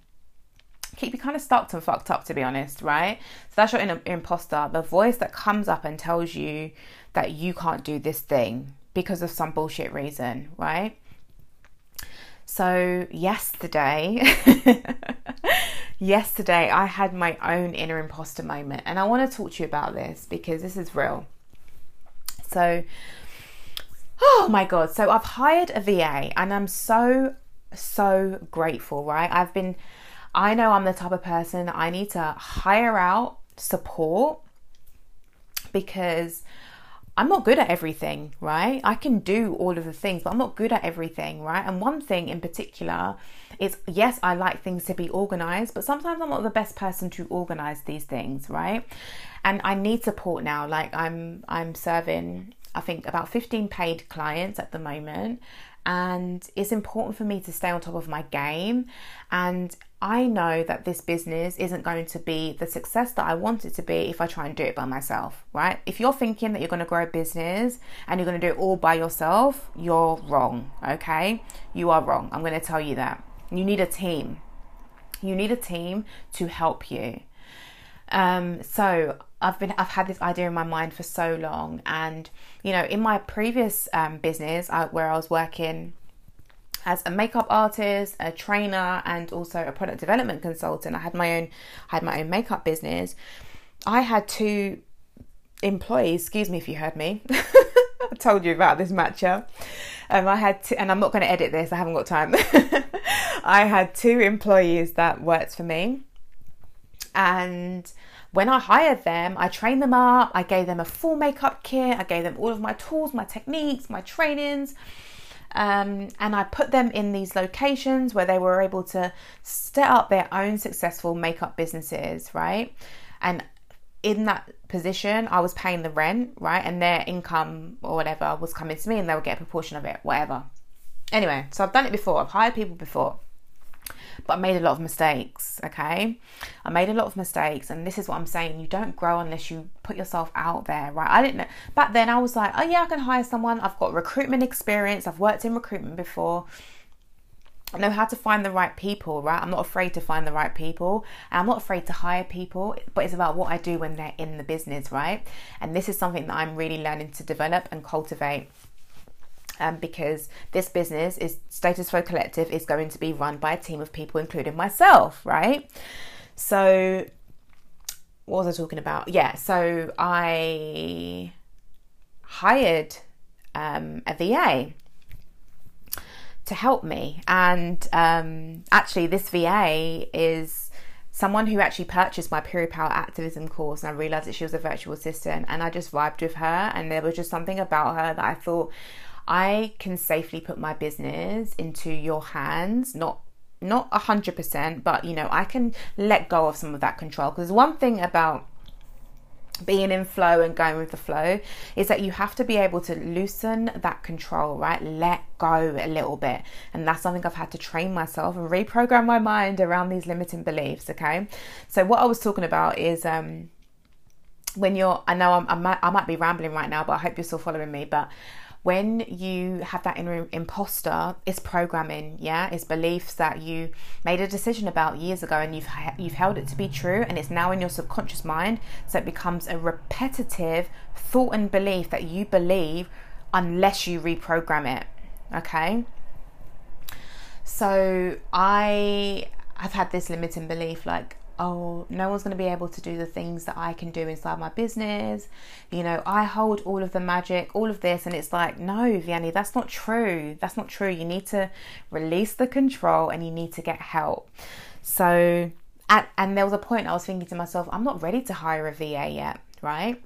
A: keep you kind of stuck and fucked up, to be honest, right? So that's your imposter, the voice that comes up and tells you that you can't do this thing because of some bullshit reason, right? So, yesterday, yesterday I had my own inner imposter moment, and I want to talk to you about this because this is real. So, Oh my God. So I've hired a VA and I'm so, so grateful, right? I've been, I know I'm the type of person I need to hire out support because I'm not good at everything, right? I can do all of the things, but I'm not good at everything, right? And one thing in particular is yes, I like things to be organized, but sometimes I'm not the best person to organize these things, right? And I need support now. Like I'm I'm serving I think about 15 paid clients at the moment and it's important for me to stay on top of my game and I know that this business isn't going to be the success that I want it to be if I try and do it by myself, right? If you're thinking that you're going to grow a business and you're going to do it all by yourself, you're wrong, okay? You are wrong. I'm going to tell you that. You need a team. You need a team to help you. Um, so I've been I've had this idea in my mind for so long, and you know, in my previous um, business uh, where I was working as a makeup artist, a trainer, and also a product development consultant, I had my own I had my own makeup business. I had two employees. Excuse me if you heard me. I told you about this matcha. Um, I had, two, and I'm not going to edit this. I haven't got time. I had two employees that worked for me, and when I hired them, I trained them up, I gave them a full makeup kit, I gave them all of my tools, my techniques, my trainings. Um, and I put them in these locations where they were able to set up their own successful makeup businesses, right? And in that position, I was paying the rent, right? And their income or whatever was coming to me and they would get a proportion of it, whatever. Anyway, so I've done it before, I've hired people before but I made a lot of mistakes. Okay, I made a lot of mistakes, and this is what I'm saying: you don't grow unless you put yourself out there, right? I didn't know back then. I was like, oh yeah, I can hire someone. I've got recruitment experience. I've worked in recruitment before. I know how to find the right people, right? I'm not afraid to find the right people. I'm not afraid to hire people, but it's about what I do when they're in the business, right? And this is something that I'm really learning to develop and cultivate um, because this business is Status Quo Collective is going to be run by a team of people, including myself, right? So, what was I talking about? Yeah, so I hired um, a VA to help me, and um, actually, this VA is someone who actually purchased my period power activism course and I realized that she was a virtual assistant and I just vibed with her and there was just something about her that I thought I can safely put my business into your hands, not not a hundred percent, but you know, I can let go of some of that control. Because one thing about being in flow and going with the flow is that you have to be able to loosen that control, right? Let go a little bit. And that's something I've had to train myself and reprogram my mind around these limiting beliefs, okay? So, what I was talking about is um, when you're, I know I'm, I I might be rambling right now, but I hope you're still following me. But when you have that inner imposter, it's programming, yeah, it's beliefs that you made a decision about years ago and you've you've held it to be true, and it's now in your subconscious mind, so it becomes a repetitive thought and belief that you believe unless you reprogram it. Okay. So I have had this limiting belief like oh, no one's going to be able to do the things that I can do inside my business. You know, I hold all of the magic, all of this. And it's like, no, Vianney, that's not true. That's not true. You need to release the control and you need to get help. So, at, and there was a point I was thinking to myself, I'm not ready to hire a VA yet, right?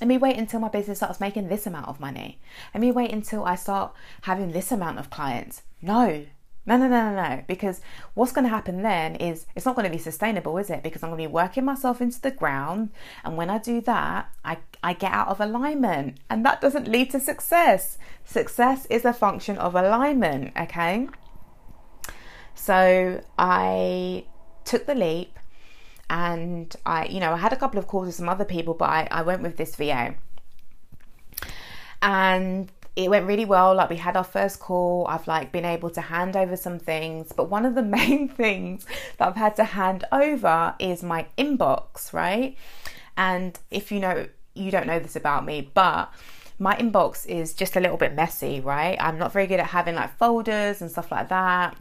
A: Let me wait until my business starts making this amount of money. Let me wait until I start having this amount of clients. No, no, no, no, no, no. Because what's going to happen then is it's not going to be sustainable, is it? Because I'm going to be working myself into the ground. And when I do that, I, I get out of alignment. And that doesn't lead to success. Success is a function of alignment, okay? So I took the leap and I, you know, I had a couple of calls with some other people, but I, I went with this VA. And it went really well. Like we had our first call. I've like been able to hand over some things, but one of the main things that I've had to hand over is my inbox, right? And if you know, you don't know this about me, but my inbox is just a little bit messy, right? I'm not very good at having like folders and stuff like that.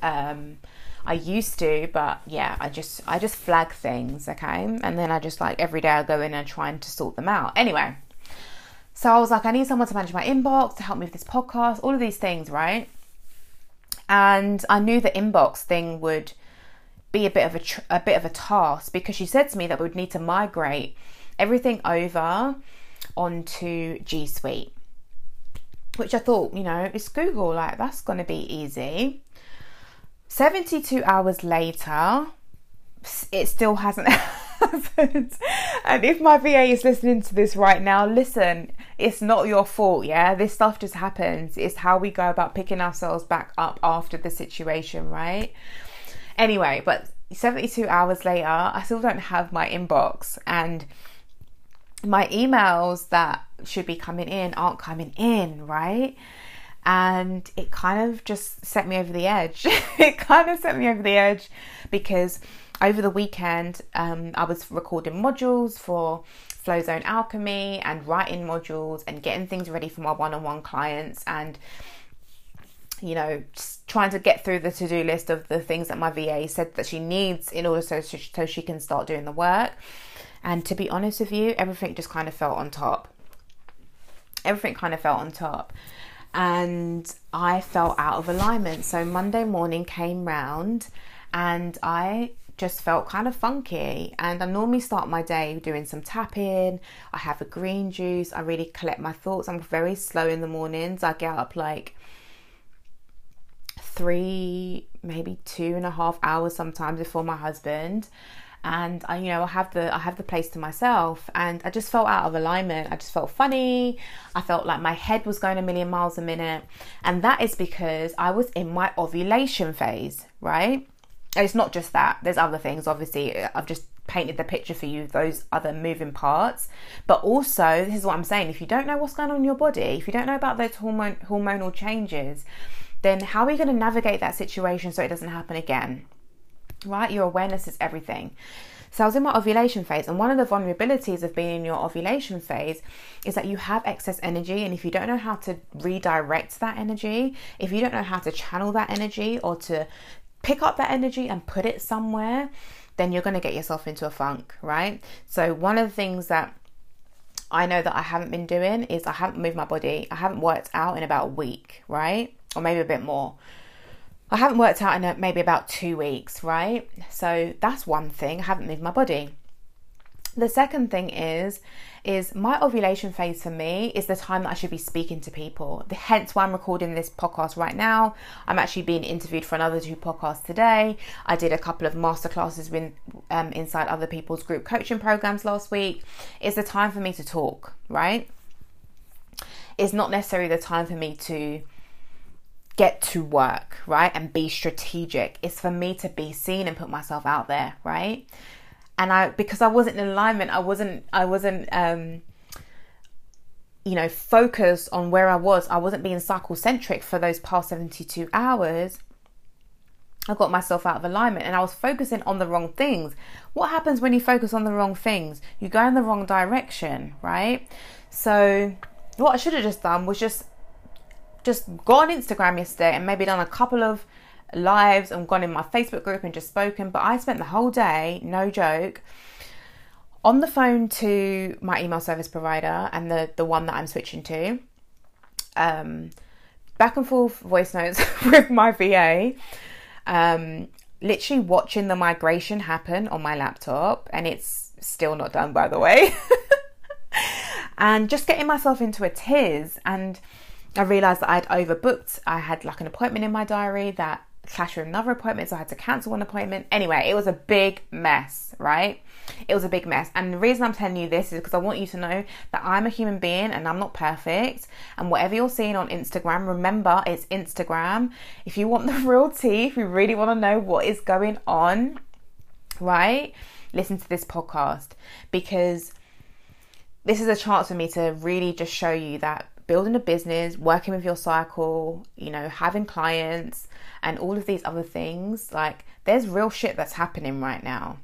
A: Um, I used to, but yeah, I just I just flag things, okay? And then I just like every day I go in and try and to sort them out. Anyway, so I was like, I need someone to manage my inbox, to help me with this podcast, all of these things, right? And I knew the inbox thing would be a bit of a, tr- a bit of a task because she said to me that we would need to migrate everything over onto G Suite, which I thought, you know, it's Google, like that's going to be easy. 72 hours later, it still hasn't happened. And if my VA is listening to this right now, listen, it's not your fault, yeah? This stuff just happens. It's how we go about picking ourselves back up after the situation, right? Anyway, but 72 hours later, I still don't have my inbox and my emails that should be coming in aren't coming in, right? And it kind of just set me over the edge. it kind of set me over the edge because over the weekend, um, I was recording modules for Flow Zone Alchemy and writing modules and getting things ready for my one on one clients and you know, trying to get through the to do list of the things that my VA said that she needs in order so, so she can start doing the work. And to be honest with you, everything just kind of felt on top. Everything kind of felt on top. And I felt out of alignment. So Monday morning came round and I just felt kind of funky. And I normally start my day doing some tapping. I have a green juice. I really collect my thoughts. I'm very slow in the mornings. I get up like three, maybe two and a half hours sometimes before my husband. And I, you know, I have the I have the place to myself, and I just felt out of alignment. I just felt funny. I felt like my head was going a million miles a minute, and that is because I was in my ovulation phase, right? It's not just that, there's other things, obviously. Uh, I've just painted the picture for you, those other moving parts. But also, this is what I'm saying if you don't know what's going on in your body, if you don't know about those hormone, hormonal changes, then how are you going to navigate that situation so it doesn't happen again? Right? Your awareness is everything. So I was in my ovulation phase, and one of the vulnerabilities of being in your ovulation phase is that you have excess energy, and if you don't know how to redirect that energy, if you don't know how to channel that energy or to pick up that energy and put it somewhere, then you're going to get yourself into a funk, right? So, one of the things that I know that I haven't been doing is I haven't moved my body. I haven't worked out in about a week, right? Or maybe a bit more. I haven't worked out in a, maybe about two weeks, right? So that's one thing. I haven't moved my body. The second thing is is my ovulation phase for me is the time that I should be speaking to people. Hence why I'm recording this podcast right now. I'm actually being interviewed for another two podcasts today. I did a couple of masterclasses with, um, inside other people's group coaching programs last week. It's the time for me to talk, right? It's not necessarily the time for me to get to work, right? And be strategic. It's for me to be seen and put myself out there, right? And I because I wasn't in alignment, I wasn't I wasn't um you know focused on where I was. I wasn't being cycle centric for those past 72 hours. I got myself out of alignment and I was focusing on the wrong things. What happens when you focus on the wrong things? You go in the wrong direction, right? So what I should have just done was just just go on Instagram yesterday and maybe done a couple of lives and gone in my Facebook group and just spoken. But I spent the whole day, no joke, on the phone to my email service provider and the, the one that I'm switching to. Um, back and forth voice notes with my VA. Um, literally watching the migration happen on my laptop, and it's still not done, by the way. and just getting myself into a tiz and I realized that I'd overbooked. I had like an appointment in my diary that clashed with another appointment, so I had to cancel one appointment. Anyway, it was a big mess, right? It was a big mess. And the reason I'm telling you this is because I want you to know that I'm a human being and I'm not perfect. And whatever you're seeing on Instagram, remember it's Instagram. If you want the real tea, if you really want to know what is going on, right? Listen to this podcast because this is a chance for me to really just show you that building a business, working with your cycle, you know, having clients, and all of these other things, like there's real shit that's happening right now.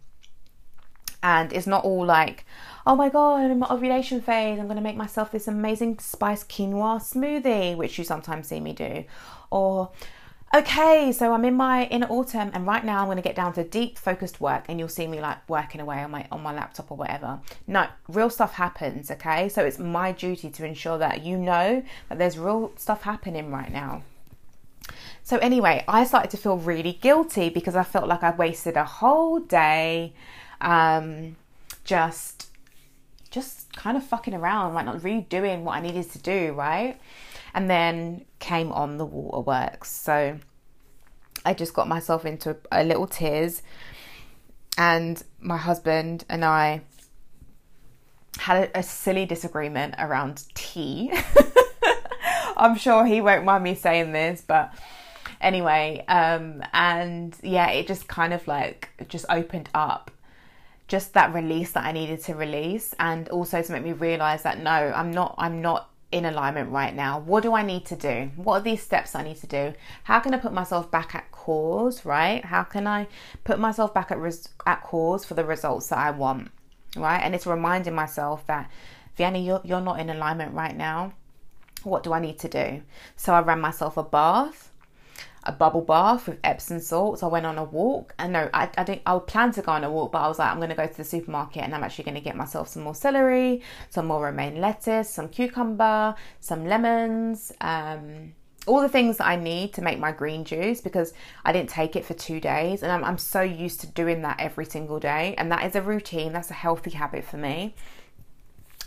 A: And it's not all like, oh my god, I'm in my ovulation phase, I'm gonna make myself this amazing spice quinoa smoothie, which you sometimes see me do. Or okay, so I'm in my inner autumn and right now I'm going to get down to deep focused work and you'll see me like working away on my on my laptop or whatever. No, real stuff happens, okay? So it's my duty to ensure that you know that there's real stuff happening right now. So, anyway, I started to feel really guilty because I felt like I wasted a whole day um, just just kind of fucking around, like not really doing what I needed to do, right? And then came on the waterworks. So I just got myself into a, a little tears, and my husband and I had a, a silly disagreement around tea. I'm sure he won't mind me saying this, but anyway um and yeah it just kind of like just opened up just that release that I needed to release and also to make me realize that no I'm not I'm not in alignment right now. What do I need to do? What are these steps I need to do? How can I put myself back at cause right? How can I put myself back at res- at cause for the results that I want right? And it's reminding myself that Vianney you're, you're not in alignment right now. What do I need to do? So I ran myself a bath a bubble bath with Epsom salts. I went on a walk, and no, I, I didn't. I would plan to go on a walk, but I was like, I'm going to go to the supermarket, and I'm actually going to get myself some more celery, some more romaine lettuce, some cucumber, some lemons, um, all the things that I need to make my green juice because I didn't take it for two days, and I'm, I'm so used to doing that every single day, and that is a routine. That's a healthy habit for me.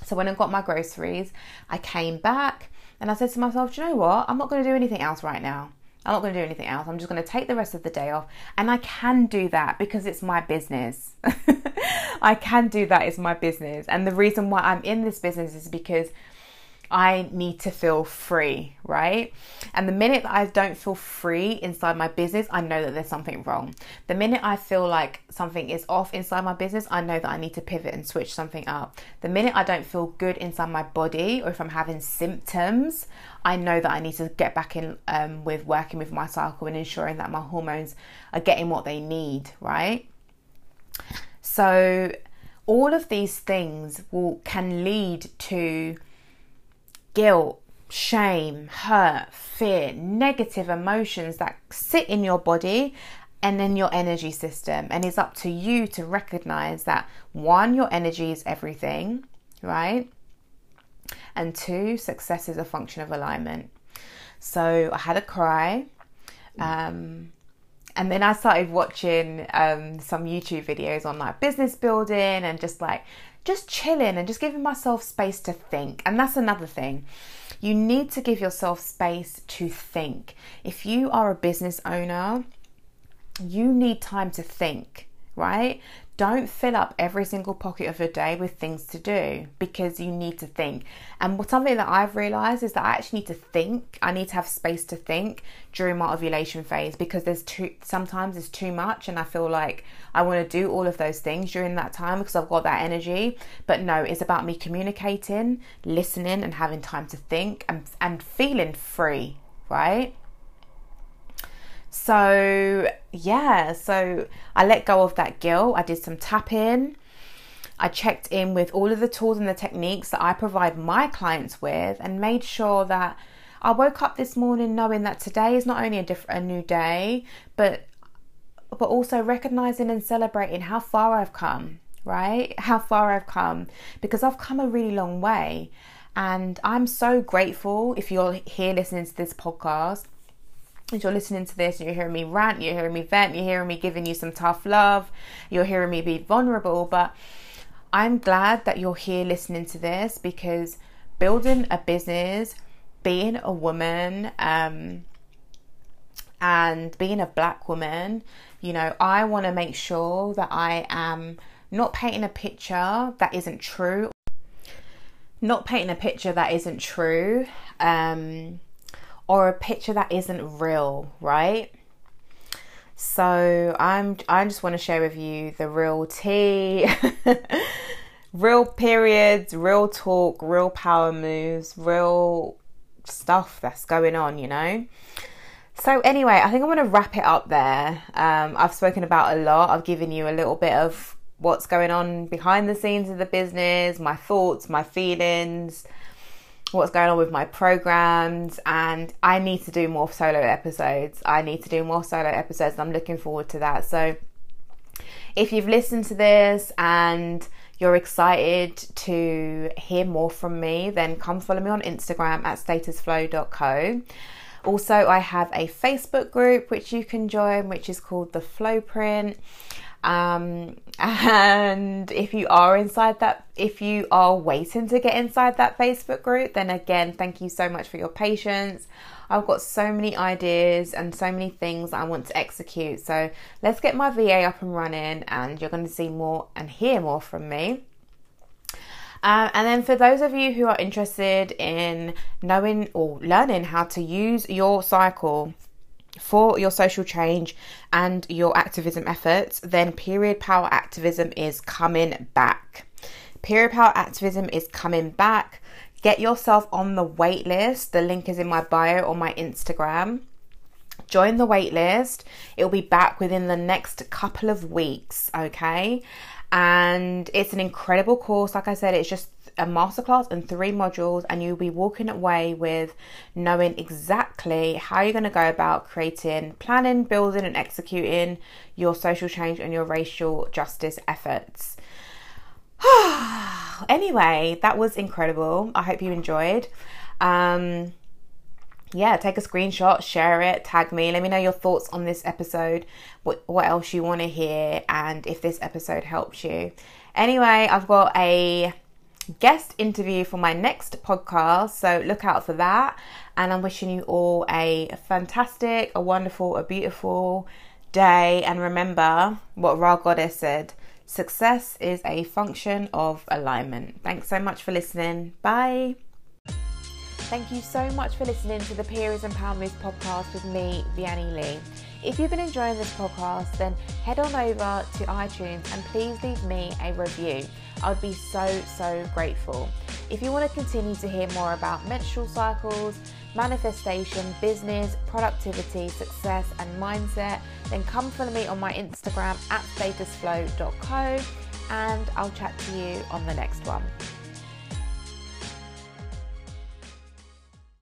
A: So when I got my groceries, I came back and I said to myself, do you know what? I'm not going to do anything else right now. I'm not going to do anything else. I'm just going to take the rest of the day off. And I can do that because it's my business. I can do that. It's my business. And the reason why I'm in this business is because I need to feel free, right? And the minute that I don't feel free inside my business, I know that there's something wrong. The minute I feel like something is off inside my business, I know that I need to pivot and switch something up. The minute I don't feel good inside my body or if I'm having symptoms, I know that I need to get back in um, with working with my cycle and ensuring that my hormones are getting what they need, right? So, all of these things will can lead to guilt, shame, hurt, fear, negative emotions that sit in your body and in your energy system. And it's up to you to recognize that one, your energy is everything, right? And two, success is a function of alignment. So I had a cry. Um, and then I started watching um, some YouTube videos on like business building and just like just chilling and just giving myself space to think. And that's another thing. You need to give yourself space to think. If you are a business owner, you need time to think, right? Don't fill up every single pocket of your day with things to do because you need to think. And something that I've realized is that I actually need to think. I need to have space to think during my ovulation phase because there's too sometimes it's too much and I feel like I want to do all of those things during that time because I've got that energy. But no, it's about me communicating, listening and having time to think and and feeling free, right? So, yeah, so I let go of that guilt. I did some tapping. I checked in with all of the tools and the techniques that I provide my clients with and made sure that I woke up this morning knowing that today is not only a different a new day, but but also recognizing and celebrating how far I've come, right? How far I've come because I've come a really long way. And I'm so grateful if you're here listening to this podcast you're listening to this, you're hearing me rant, you're hearing me vent, you're hearing me giving you some tough love, you're hearing me be vulnerable. But I'm glad that you're here listening to this because building a business, being a woman, um, and being a black woman, you know, I want to make sure that I am not painting a picture that isn't true. Not painting a picture that isn't true. Um, or a picture that isn't real, right? So I'm I just want to share with you the real tea, real periods, real talk, real power moves, real stuff that's going on, you know. So anyway, I think I'm going to wrap it up there. Um, I've spoken about a lot. I've given you a little bit of what's going on behind the scenes of the business, my thoughts, my feelings, what's going on with my programs and I need to do more solo episodes. I need to do more solo episodes I'm looking forward to that. So if you've listened to this and you're excited to hear more from me, then come follow me on Instagram at statusflow.co. Also, I have a Facebook group which you can join, which is called the Flow Print. Um, and if you are inside that, if you are waiting to get inside that Facebook group, then again, thank you so much for your patience. I've got so many ideas and so many things I want to execute. So let's get my VA up and running, and you're going to see more and hear more from me. Um, and then for those of you who are interested in knowing or learning how to use your cycle for your social change and your activism efforts, then period power activism is coming back. Period power activism is coming back. Get yourself on the wait list. The link is in my bio on my Instagram. Join the wait list. It'll be back within the next couple of weeks, okay? And it's an incredible course. Like I said, it's just a masterclass and three modules, and you'll be walking away with knowing exactly how you're going to go about creating, planning, building, and executing your social change and your racial justice efforts. anyway, that was incredible. I hope you enjoyed. Um, yeah, take a screenshot, share it, tag me, let me know your thoughts on this episode, what, what else you want to hear, and if this episode helps you. Anyway, I've got a guest interview for my next podcast. So look out for that. And I'm wishing you all a fantastic, a wonderful, a beautiful day. And remember what Rha Goddess said success is a function of alignment. Thanks so much for listening. Bye. Thank you so much for listening to the Periods and Moves podcast with me, Vianney Lee. If you've been enjoying this podcast, then head on over to iTunes and please leave me a review. I would be so, so grateful. If you want to continue to hear more about menstrual cycles, manifestation, business, productivity, success, and mindset, then come follow me on my Instagram at statusflow.co and I'll chat to you on the next one.